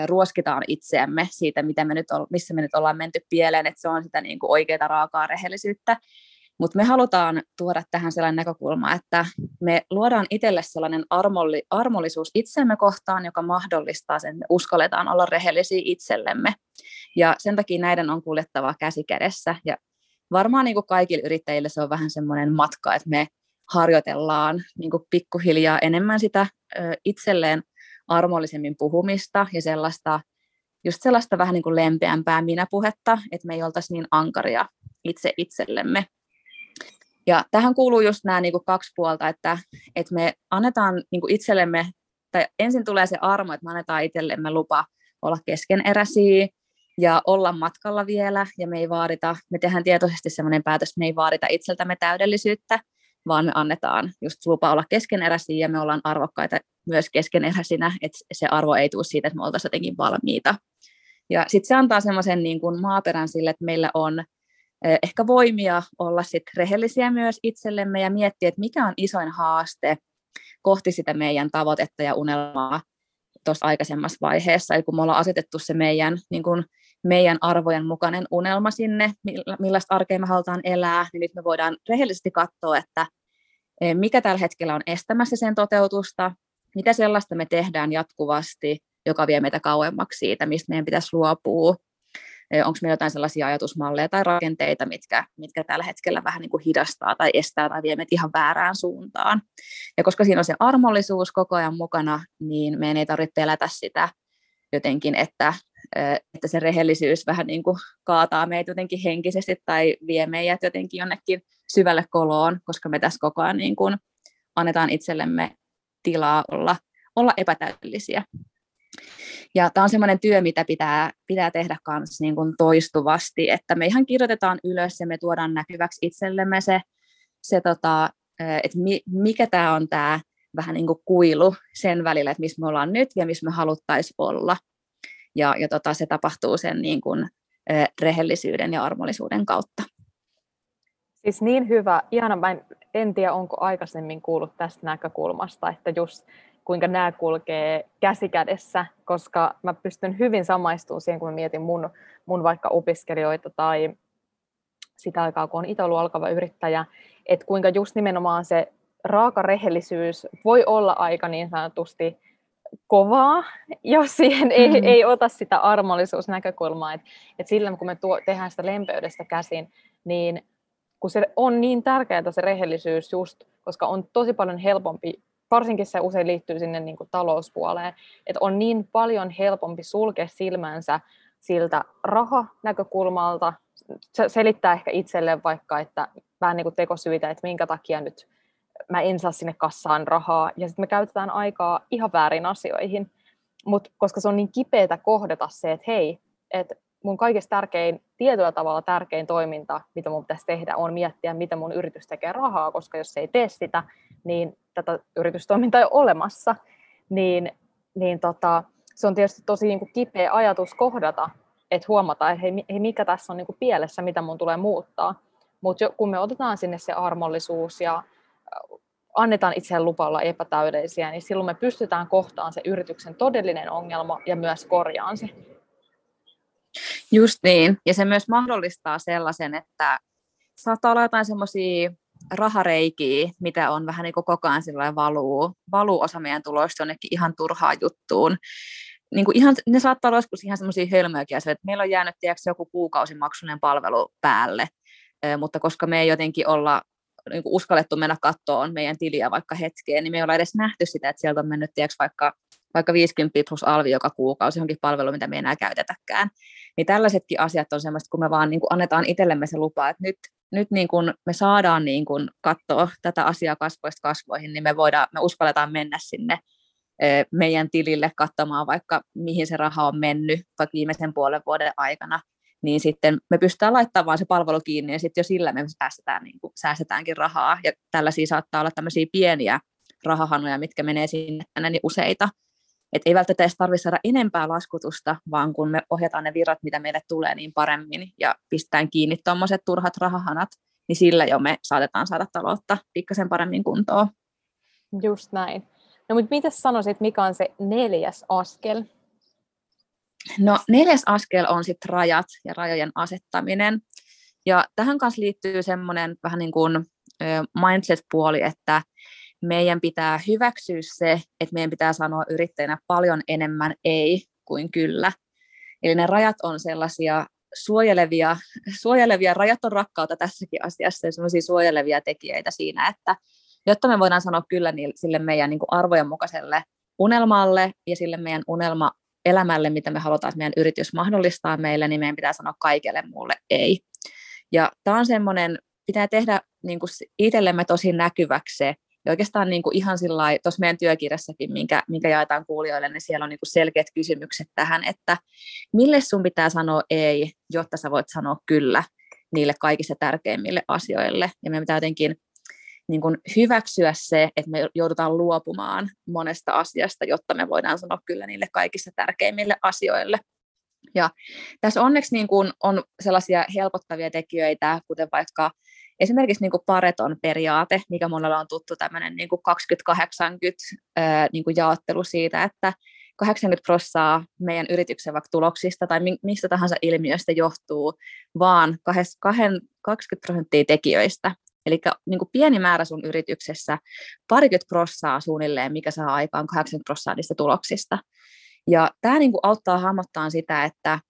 Speaker 2: ruoskitaan itseämme siitä, mitä me nyt, missä me nyt ollaan menty pieleen, että se on sitä niin kuin oikeaa raakaa rehellisyyttä. Mutta me halutaan tuoda tähän sellainen näkökulma, että me luodaan itselle sellainen armolli, armollisuus itsemme kohtaan, joka mahdollistaa sen, että me uskalletaan olla rehellisiä itsellemme. Ja sen takia näiden on kuljettava käsi kädessä. Ja varmaan niin kuin kaikille yrittäjille se on vähän semmoinen matka, että me harjoitellaan niin kuin pikkuhiljaa enemmän sitä ö, itselleen armollisemmin puhumista ja sellaista, just sellaista vähän niin kuin lempeämpää minäpuhetta, että me ei oltaisi niin ankaria itse itsellemme. Ja tähän kuuluu just nämä niin kuin kaksi puolta, että, että me annetaan niin kuin itsellemme, tai ensin tulee se armo, että me annetaan itsellemme lupa olla keskeneräisiä ja olla matkalla vielä, ja me ei vaadita, me tehdään tietoisesti sellainen päätös, että me ei vaadita itseltämme täydellisyyttä, vaan me annetaan just lupa olla keskeneräisiä, ja me ollaan arvokkaita myös keskeneräisinä, että se arvo ei tule siitä, että me oltaisiin jotenkin valmiita. Ja sitten se antaa semmoisen niin kuin maaperän sille, että meillä on ehkä voimia olla sit rehellisiä myös itsellemme ja miettiä, että mikä on isoin haaste kohti sitä meidän tavoitetta ja unelmaa tuossa aikaisemmassa vaiheessa. Eli kun me ollaan asetettu se meidän, niin kun meidän arvojen mukainen unelma sinne, millaista arkea me halutaan elää, niin nyt me voidaan rehellisesti katsoa, että mikä tällä hetkellä on estämässä sen toteutusta, mitä sellaista me tehdään jatkuvasti, joka vie meitä kauemmaksi siitä, mistä meidän pitäisi luopua, onko meillä jotain sellaisia ajatusmalleja tai rakenteita, mitkä, mitkä tällä hetkellä vähän niin kuin hidastaa tai estää tai vie meitä ihan väärään suuntaan. Ja koska siinä on se armollisuus koko ajan mukana, niin meidän ei tarvitse pelätä sitä jotenkin, että, että se rehellisyys vähän niin kuin kaataa meitä jotenkin henkisesti tai vie meidät jotenkin jonnekin syvälle koloon, koska me tässä koko ajan niin kuin annetaan itsellemme tilaa olla, olla epätäydellisiä. Ja tämä on semmoinen työ, mitä pitää, pitää tehdä myös niin kuin toistuvasti, että me ihan kirjoitetaan ylös ja me tuodaan näkyväksi itsellemme se, se tota, että mi, mikä tämä on tämä vähän niin kuin kuilu sen välillä, että missä me ollaan nyt ja missä me haluttaisiin olla. Ja, ja tota, se tapahtuu sen niin kuin, rehellisyyden ja armollisuuden kautta.
Speaker 3: Siis niin hyvä, ihana, mä en, en tiedä onko aikaisemmin kuullut tästä näkökulmasta, että just kuinka nämä kulkee käsi kädessä, koska mä pystyn hyvin samaistumaan siihen, kun mä mietin mun, mun vaikka opiskelijoita tai sitä aikaa, kun on itse ollut alkava yrittäjä, että kuinka just nimenomaan se raaka rehellisyys voi olla aika niin sanotusti kovaa, jos siihen ei, mm-hmm. ei ota sitä armollisuusnäkökulmaa. Että et sillä kun me tuo, tehdään sitä lempeydestä käsin, niin kun se on niin tärkeää se rehellisyys just, koska on tosi paljon helpompi varsinkin se usein liittyy sinne niin kuin talouspuoleen, että on niin paljon helpompi sulkea silmänsä siltä rahanäkökulmalta, se selittää ehkä itselleen vaikka, että vähän niin kuin tekosyitä, että minkä takia nyt mä en saa sinne kassaan rahaa, ja sitten me käytetään aikaa ihan väärin asioihin, mutta koska se on niin kipeätä kohdata se, että hei, että mun kaikista tärkein, tietyllä tavalla tärkein toiminta, mitä mun pitäisi tehdä, on miettiä, mitä mun yritys tekee rahaa, koska jos se ei tee sitä, niin tätä yritystoimintaa ei ole olemassa, niin, niin tota, se on tietysti tosi niin kuin kipeä ajatus kohdata, että huomata, että hei, hei mikä tässä on niin kuin pielessä, mitä mun tulee muuttaa. Mutta kun me otetaan sinne se armollisuus ja annetaan itse lupa olla epätäydellisiä, niin silloin me pystytään kohtaan se yrityksen todellinen ongelma ja myös korjaan se.
Speaker 2: Just niin, ja se myös mahdollistaa sellaisen, että saattaa olla jotain semmoisia rahareikiä, mitä on vähän niin kuin koko ajan valuu, valuu osa meidän tuloista jonnekin ihan turhaan juttuun. Niin kuin ihan, ne saattaa olla joskus ihan semmoisia hölmöjäkin että meillä on jäänyt tiedätkö, joku kuukausimaksunen palvelu päälle, mutta koska me ei jotenkin olla niin kuin uskallettu mennä kattoon meidän tiliä vaikka hetkeen, niin me ei olla edes nähty sitä, että sieltä on mennyt tiedätkö, vaikka, vaikka 50 plus alvi joka kuukausi johonkin palveluun, mitä me ei enää käytetäkään. Niin tällaisetkin asiat on semmoista, kun me vaan niin kuin annetaan itsellemme se lupa, että nyt nyt niin kun me saadaan niin kun katsoa tätä asiaa kasvoista kasvoihin, niin me, voidaan, me uskalletaan mennä sinne meidän tilille katsomaan vaikka mihin se raha on mennyt vaikka viimeisen puolen vuoden aikana, niin sitten me pystytään laittamaan se palvelu kiinni ja sitten jo sillä me säästetään, niin kuin, säästetäänkin rahaa. Ja tällaisia saattaa olla tämmöisiä pieniä rahahanoja, mitkä menee sinne tänne niin useita. Et ei välttämättä edes tarvitse saada enempää laskutusta, vaan kun me ohjataan ne virrat, mitä meille tulee niin paremmin ja pistetään kiinni tuommoiset turhat rahahanat, niin sillä jo me saatetaan saada taloutta pikkasen paremmin kuntoon.
Speaker 3: Just näin. No mutta mitä sanoisit, mikä on se neljäs askel?
Speaker 2: No neljäs askel on sitten rajat ja rajojen asettaminen. Ja tähän kanssa liittyy semmoinen vähän niin kuin mindset-puoli, että meidän pitää hyväksyä se, että meidän pitää sanoa yrittäjänä paljon enemmän ei kuin kyllä. Eli ne rajat on sellaisia suojelevia, suojelevia rajat on rakkautta tässäkin asiassa ja sellaisia suojelevia tekijöitä siinä, että jotta me voidaan sanoa kyllä niille, sille meidän niin arvojen mukaiselle unelmalle ja sille meidän unelma elämälle, mitä me halutaan, että meidän yritys mahdollistaa meille, niin meidän pitää sanoa kaikelle muulle ei. Ja tämä on semmoinen, pitää tehdä niin kuin itsellemme tosi näkyväksi se, ja oikeastaan niin kuin ihan sillä tuossa meidän työkirjassakin, minkä, minkä jaetaan kuulijoille, niin siellä on niin kuin selkeät kysymykset tähän, että mille sun pitää sanoa ei, jotta sä voit sanoa kyllä niille kaikista tärkeimmille asioille. Ja meidän pitää jotenkin niin kuin hyväksyä se, että me joudutaan luopumaan monesta asiasta, jotta me voidaan sanoa kyllä niille kaikista tärkeimmille asioille. Ja tässä onneksi niin kuin on sellaisia helpottavia tekijöitä, kuten vaikka esimerkiksi niin kuin Pareton periaate, mikä monella on tuttu tämmöinen niin kuin 20-80 niin jaottelu siitä, että 80 prosenttia meidän yrityksen vaikka tuloksista tai mistä tahansa ilmiöstä johtuu vaan 20 prosenttia tekijöistä. Eli niin pieni määrä sun yrityksessä, parikymmentä prossaa suunnilleen, mikä saa aikaan 80 prosenttia niistä tuloksista. Ja tämä niin kuin auttaa hahmottaa sitä, että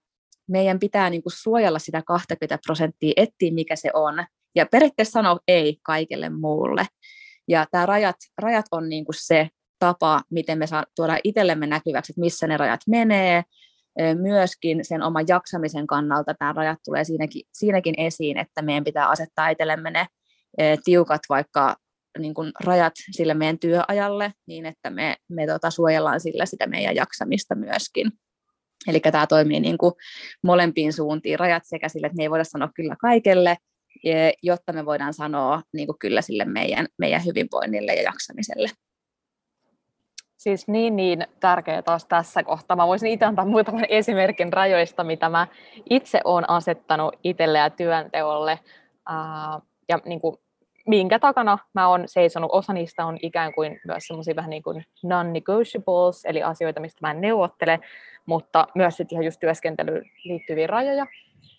Speaker 2: meidän pitää niin kuin suojella sitä 20 prosenttia, etsiä mikä se on, ja periaatteessa sanoa ei kaikelle muulle. Ja tämä rajat, rajat on niin kuin se tapa, miten me saa tuoda itsellemme näkyväksi, että missä ne rajat menee, myöskin sen oman jaksamisen kannalta tämä rajat tulee siinäkin, siinäkin esiin, että meidän pitää asettaa itsellemme ne tiukat vaikka niin kuin rajat sille meidän työajalle, niin että me, me tota, suojellaan sillä sitä meidän jaksamista myöskin. Eli tämä toimii niin kuin molempiin suuntiin, rajat sekä sille, että me ei voida sanoa kyllä kaikelle, jotta me voidaan sanoa niin kuin kyllä sille meidän, meidän hyvinvoinnille ja jaksamiselle.
Speaker 3: Siis niin, niin tärkeää taas tässä kohtaa. Mä voisin itse antaa muutaman esimerkin rajoista, mitä mä itse olen asettanut itselle ja työnteolle. ja niin kuin, minkä takana mä oon seisonut. Osa niistä on ikään kuin myös semmoisia vähän niin kuin non-negotiables, eli asioita, mistä mä en neuvottele, mutta myös sitten ihan just työskentelyyn liittyviä rajoja.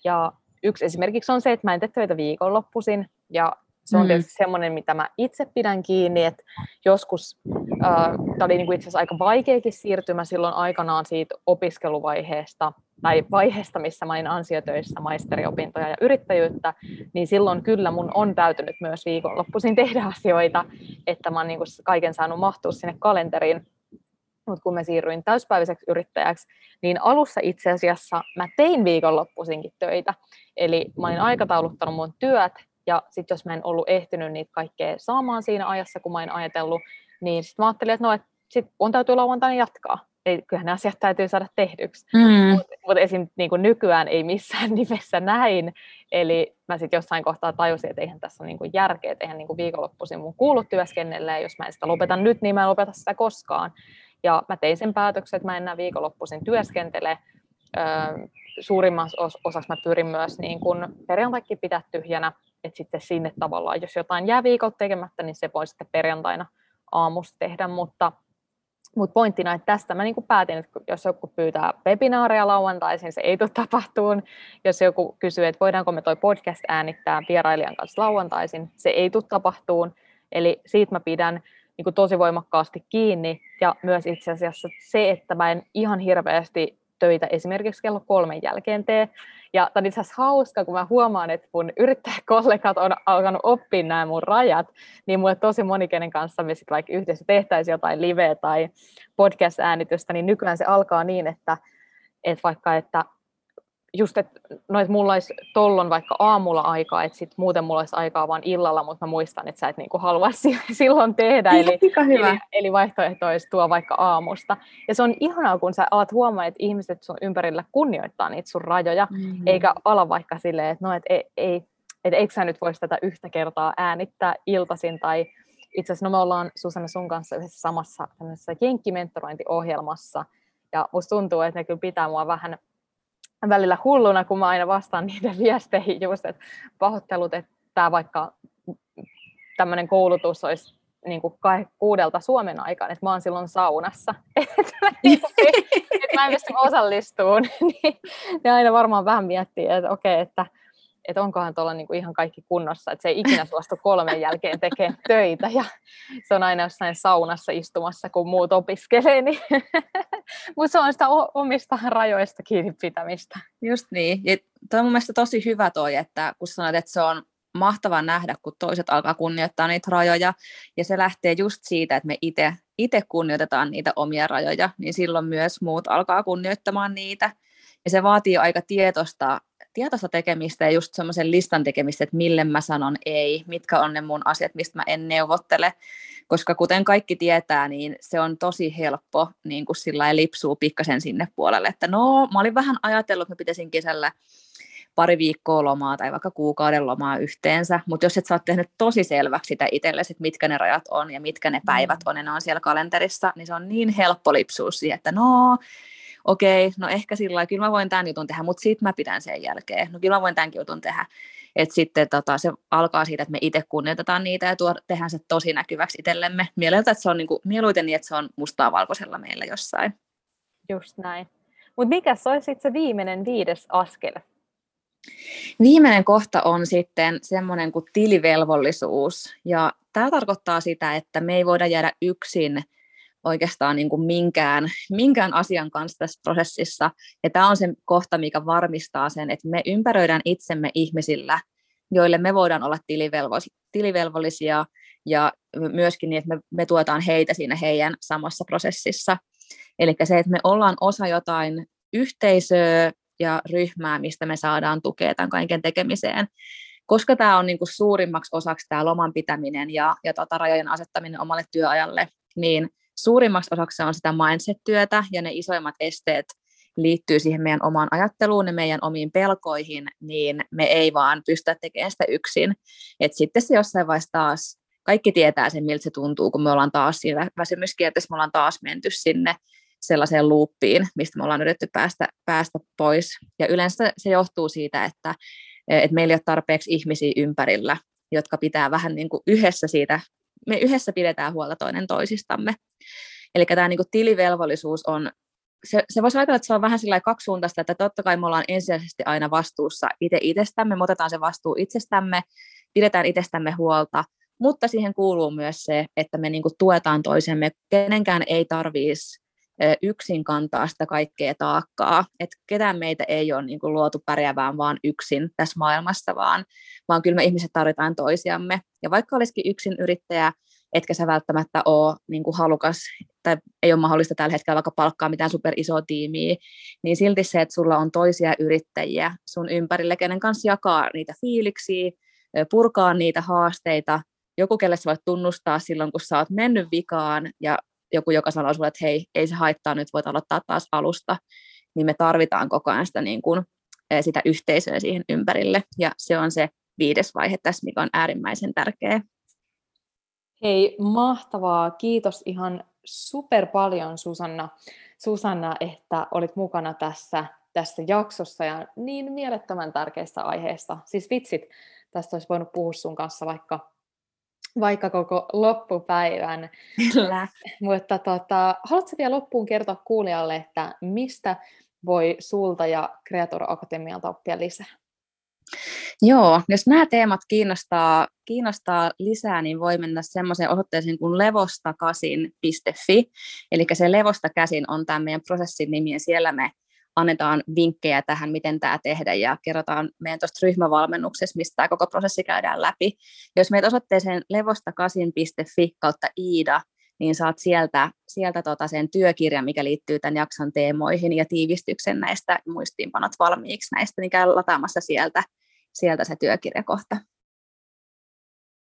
Speaker 3: Ja yksi esimerkiksi on se, että mä en tee töitä viikonloppuisin, ja se on mm. tietysti semmoinen, mitä mä itse pidän kiinni, että joskus äh, tämä oli niinku itse asiassa aika vaikeakin siirtymä silloin aikanaan siitä opiskeluvaiheesta, tai vaiheesta, missä mä olin ansiotöissä maisteriopintoja ja yrittäjyyttä, niin silloin kyllä mun on täytynyt myös viikonloppuisin tehdä asioita, että mä oon niinku kaiken saanut mahtua sinne kalenteriin mutta kun mä siirryin täyspäiväiseksi yrittäjäksi, niin alussa itse asiassa mä tein viikonloppuisinkin töitä. Eli mä olin aikatauluttanut mun työt, ja sitten jos mä en ollut ehtinyt niitä kaikkea saamaan siinä ajassa, kun mä en ajatellut, niin sitten mä ajattelin, että no, et sit on täytyy lauantaina jatkaa. Eli kyllähän ne asiat täytyy saada tehdyksi. Mm. Mutta mut esim. Niin nykyään ei missään nimessä näin. Eli mä sitten jossain kohtaa tajusin, että eihän tässä ole niin järkeä, että eihän niin viikonloppuisin mun kuulu työskennellä, ja jos mä en sitä lopeta nyt, niin mä en lopeta sitä koskaan. Ja mä tein sen päätöksen, että mä enää viikonloppuisin työskentele. Suurimmassa osassa mä pyrin myös niin kun perjantaikin pitää tyhjänä, että sitten sinne tavallaan, jos jotain jää viikolla tekemättä, niin se voi sitten perjantaina aamusta tehdä, mutta mutta pointtina, että tästä mä niin päätin, että jos joku pyytää webinaaria lauantaisin, se ei tule tapahtuun. Jos joku kysyy, että voidaanko me toi podcast äänittää vierailijan kanssa lauantaisin, se ei tule tapahtuun. Eli siitä mä pidän niin kuin tosi voimakkaasti kiinni. Ja myös itse asiassa se, että mä en ihan hirveästi töitä esimerkiksi kello kolmen jälkeen tee. Ja tämä on itse asiassa hauska, kun mä huomaan, että mun yrittäjäkollegat on alkanut oppia nämä mun rajat, niin mulle tosi moni, kenen kanssa me sitten vaikka yhdessä tehtäisiin jotain liveä tai podcast-äänitystä, niin nykyään se alkaa niin, että, että vaikka, että just, että no, et mulla olisi tollon vaikka aamulla aikaa, että sit muuten mulla olisi aikaa vaan illalla, mutta mä muistan, että sä et niinku halua silloin tehdä. Eli,
Speaker 2: hyvä.
Speaker 3: eli, eli vaihtoehto olisi tuo vaikka aamusta. Ja se on ihanaa, kun sä alat huomaa, että ihmiset sun ympärillä kunnioittaa niitä sun rajoja, mm-hmm. eikä ala vaikka silleen, että no, et ei, ei, et eikö sä nyt voisi tätä yhtä kertaa äänittää iltaisin tai itse asiassa no me ollaan Susanna sun kanssa yhdessä samassa jenkkimentorointiohjelmassa, ja musta tuntuu, että ne kyllä pitää mua vähän välillä hulluna, kun mä aina vastaan niiden viesteihin just, että pahoittelut, että tämä vaikka tämmöinen koulutus olisi niin kuin kuudelta Suomen aikaan, että mä oon silloin saunassa, että mä, niin en pysty osallistumaan, niin ne aina varmaan vähän miettii, että okei, okay, että että onkohan tuolla niinku ihan kaikki kunnossa, että se ei ikinä suostu kolmen jälkeen tekemään töitä ja se on aina jossain saunassa istumassa, kun muut opiskelee, niin mutta se on sitä omista rajoista kiinni pitämistä.
Speaker 2: Just niin. Ja toi on mun mielestä tosi hyvä toi, että kun sanoit, että se on mahtavaa nähdä, kun toiset alkaa kunnioittaa niitä rajoja, ja se lähtee just siitä, että me itse kunnioitetaan niitä omia rajoja, niin silloin myös muut alkaa kunnioittamaan niitä. Ja se vaatii aika tietoista, tietoista tekemistä ja just semmoisen listan tekemistä, että mille mä sanon ei, mitkä on ne mun asiat, mistä mä en neuvottele. Koska kuten kaikki tietää, niin se on tosi helppo niin kuin sillä lipsuu pikkasen sinne puolelle, että no, mä olin vähän ajatellut, että mä pitäisin kesällä pari viikkoa lomaa tai vaikka kuukauden lomaa yhteensä, mutta jos et sä oot tehnyt tosi selväksi sitä itsellesi, että mitkä ne rajat on ja mitkä ne päivät on ja ne on siellä kalenterissa, niin se on niin helppo lipsua siihen, että no, okei, okay, no ehkä sillä lailla, kyllä mä voin tämän jutun tehdä, mutta sitten mä pidän sen jälkeen. No kyllä mä voin tämänkin jutun tehdä. Että sitten tota, se alkaa siitä, että me itse kunnioitetaan niitä ja tuo, tehdään se tosi näkyväksi itsellemme. Mieleltä, että se on niinku, mieluiten niin, että se on mustaa valkoisella meillä jossain.
Speaker 3: Just näin. Mutta mikä olisi sitten se viimeinen viides askel?
Speaker 2: Viimeinen kohta on sitten semmoinen kuin tilivelvollisuus. Ja tämä tarkoittaa sitä, että me ei voida jäädä yksin oikeastaan niin kuin minkään, minkään asian kanssa tässä prosessissa. Ja tämä on se kohta, mikä varmistaa sen, että me ympäröidään itsemme ihmisillä, joille me voidaan olla tilivelvollisia ja myöskin niin, että me, me tuetaan heitä siinä heidän samassa prosessissa. Eli se, että me ollaan osa jotain yhteisöä ja ryhmää, mistä me saadaan tukea tämän kaiken tekemiseen. Koska tämä on niin kuin suurimmaksi osaksi tämä loman pitäminen ja, ja tota rajojen asettaminen omalle työajalle, niin suurimmaksi osaksi on sitä mindset-työtä ja ne isoimmat esteet liittyy siihen meidän omaan ajatteluun ja meidän omiin pelkoihin, niin me ei vaan pystytä tekemään sitä yksin. Et sitten se jossain vaiheessa taas, kaikki tietää sen, miltä se tuntuu, kun me ollaan taas siinä väsymyskierteessä, me ollaan taas menty sinne sellaiseen luuppiin, mistä me ollaan yritetty päästä, päästä pois. Ja yleensä se johtuu siitä, että, että meillä ei ole tarpeeksi ihmisiä ympärillä, jotka pitää vähän niin kuin yhdessä siitä me yhdessä pidetään huolta toinen toisistamme. Eli tämä niin kuin tilivelvollisuus on, se, se voisi ajatella, että se on vähän sillä kaksisuuntaista, että totta kai me ollaan ensisijaisesti aina vastuussa itse itsestämme, me otetaan se vastuu itsestämme, pidetään itsestämme huolta, mutta siihen kuuluu myös se, että me niin kuin tuetaan toisemme, kenenkään ei tarvitsisi yksin kantaa sitä kaikkea taakkaa, että ketään meitä ei ole niin kuin luotu pärjäävään vaan yksin tässä maailmassa, vaan, vaan kyllä me ihmiset tarvitaan toisiamme. Ja vaikka olisikin yksin yrittäjä, etkä sä välttämättä ole niin kuin halukas, tai ei ole mahdollista tällä hetkellä vaikka palkkaa mitään super isoa tiimiä, niin silti se, että sulla on toisia yrittäjiä sun ympärille, kenen kanssa jakaa niitä fiiliksiä, purkaa niitä haasteita, joku, kelle sä voit tunnustaa silloin, kun sä oot mennyt vikaan, ja joku, joka sanoo sulle, että hei, ei se haittaa, nyt voit aloittaa taas alusta, niin me tarvitaan koko ajan sitä, niin kuin, sitä yhteisöä siihen ympärille, ja se on se viides vaihe tässä, mikä on äärimmäisen tärkeä.
Speaker 3: Hei, mahtavaa. Kiitos ihan super paljon Susanna, Susanna että olit mukana tässä, tässä jaksossa ja niin mielettömän tärkeistä aiheesta. Siis vitsit, tästä olisi voinut puhua sun kanssa vaikka vaikka koko loppupäivän.
Speaker 2: Kyllä.
Speaker 3: Mutta tota, haluatko vielä loppuun kertoa kuulijalle, että mistä voi sulta ja Creator Akatemialta oppia lisää?
Speaker 2: Joo, jos nämä teemat kiinnostaa, kiinnostaa lisää, niin voi mennä semmoiseen osoitteeseen kuin levostakasin.fi. Eli se levosta käsin on tämä meidän prosessin nimi, ja siellä me annetaan vinkkejä tähän, miten tämä tehdä ja kerrotaan meidän tuosta ryhmävalmennuksessa, mistä tämä koko prosessi käydään läpi. Jos meitä osoitteeseen levostakasin.fi kautta Iida, niin saat sieltä, sieltä tota sen työkirjan, mikä liittyy tämän jakson teemoihin ja tiivistyksen näistä muistiinpanot valmiiksi näistä, niin käy lataamassa sieltä, sieltä se työkirjakohta.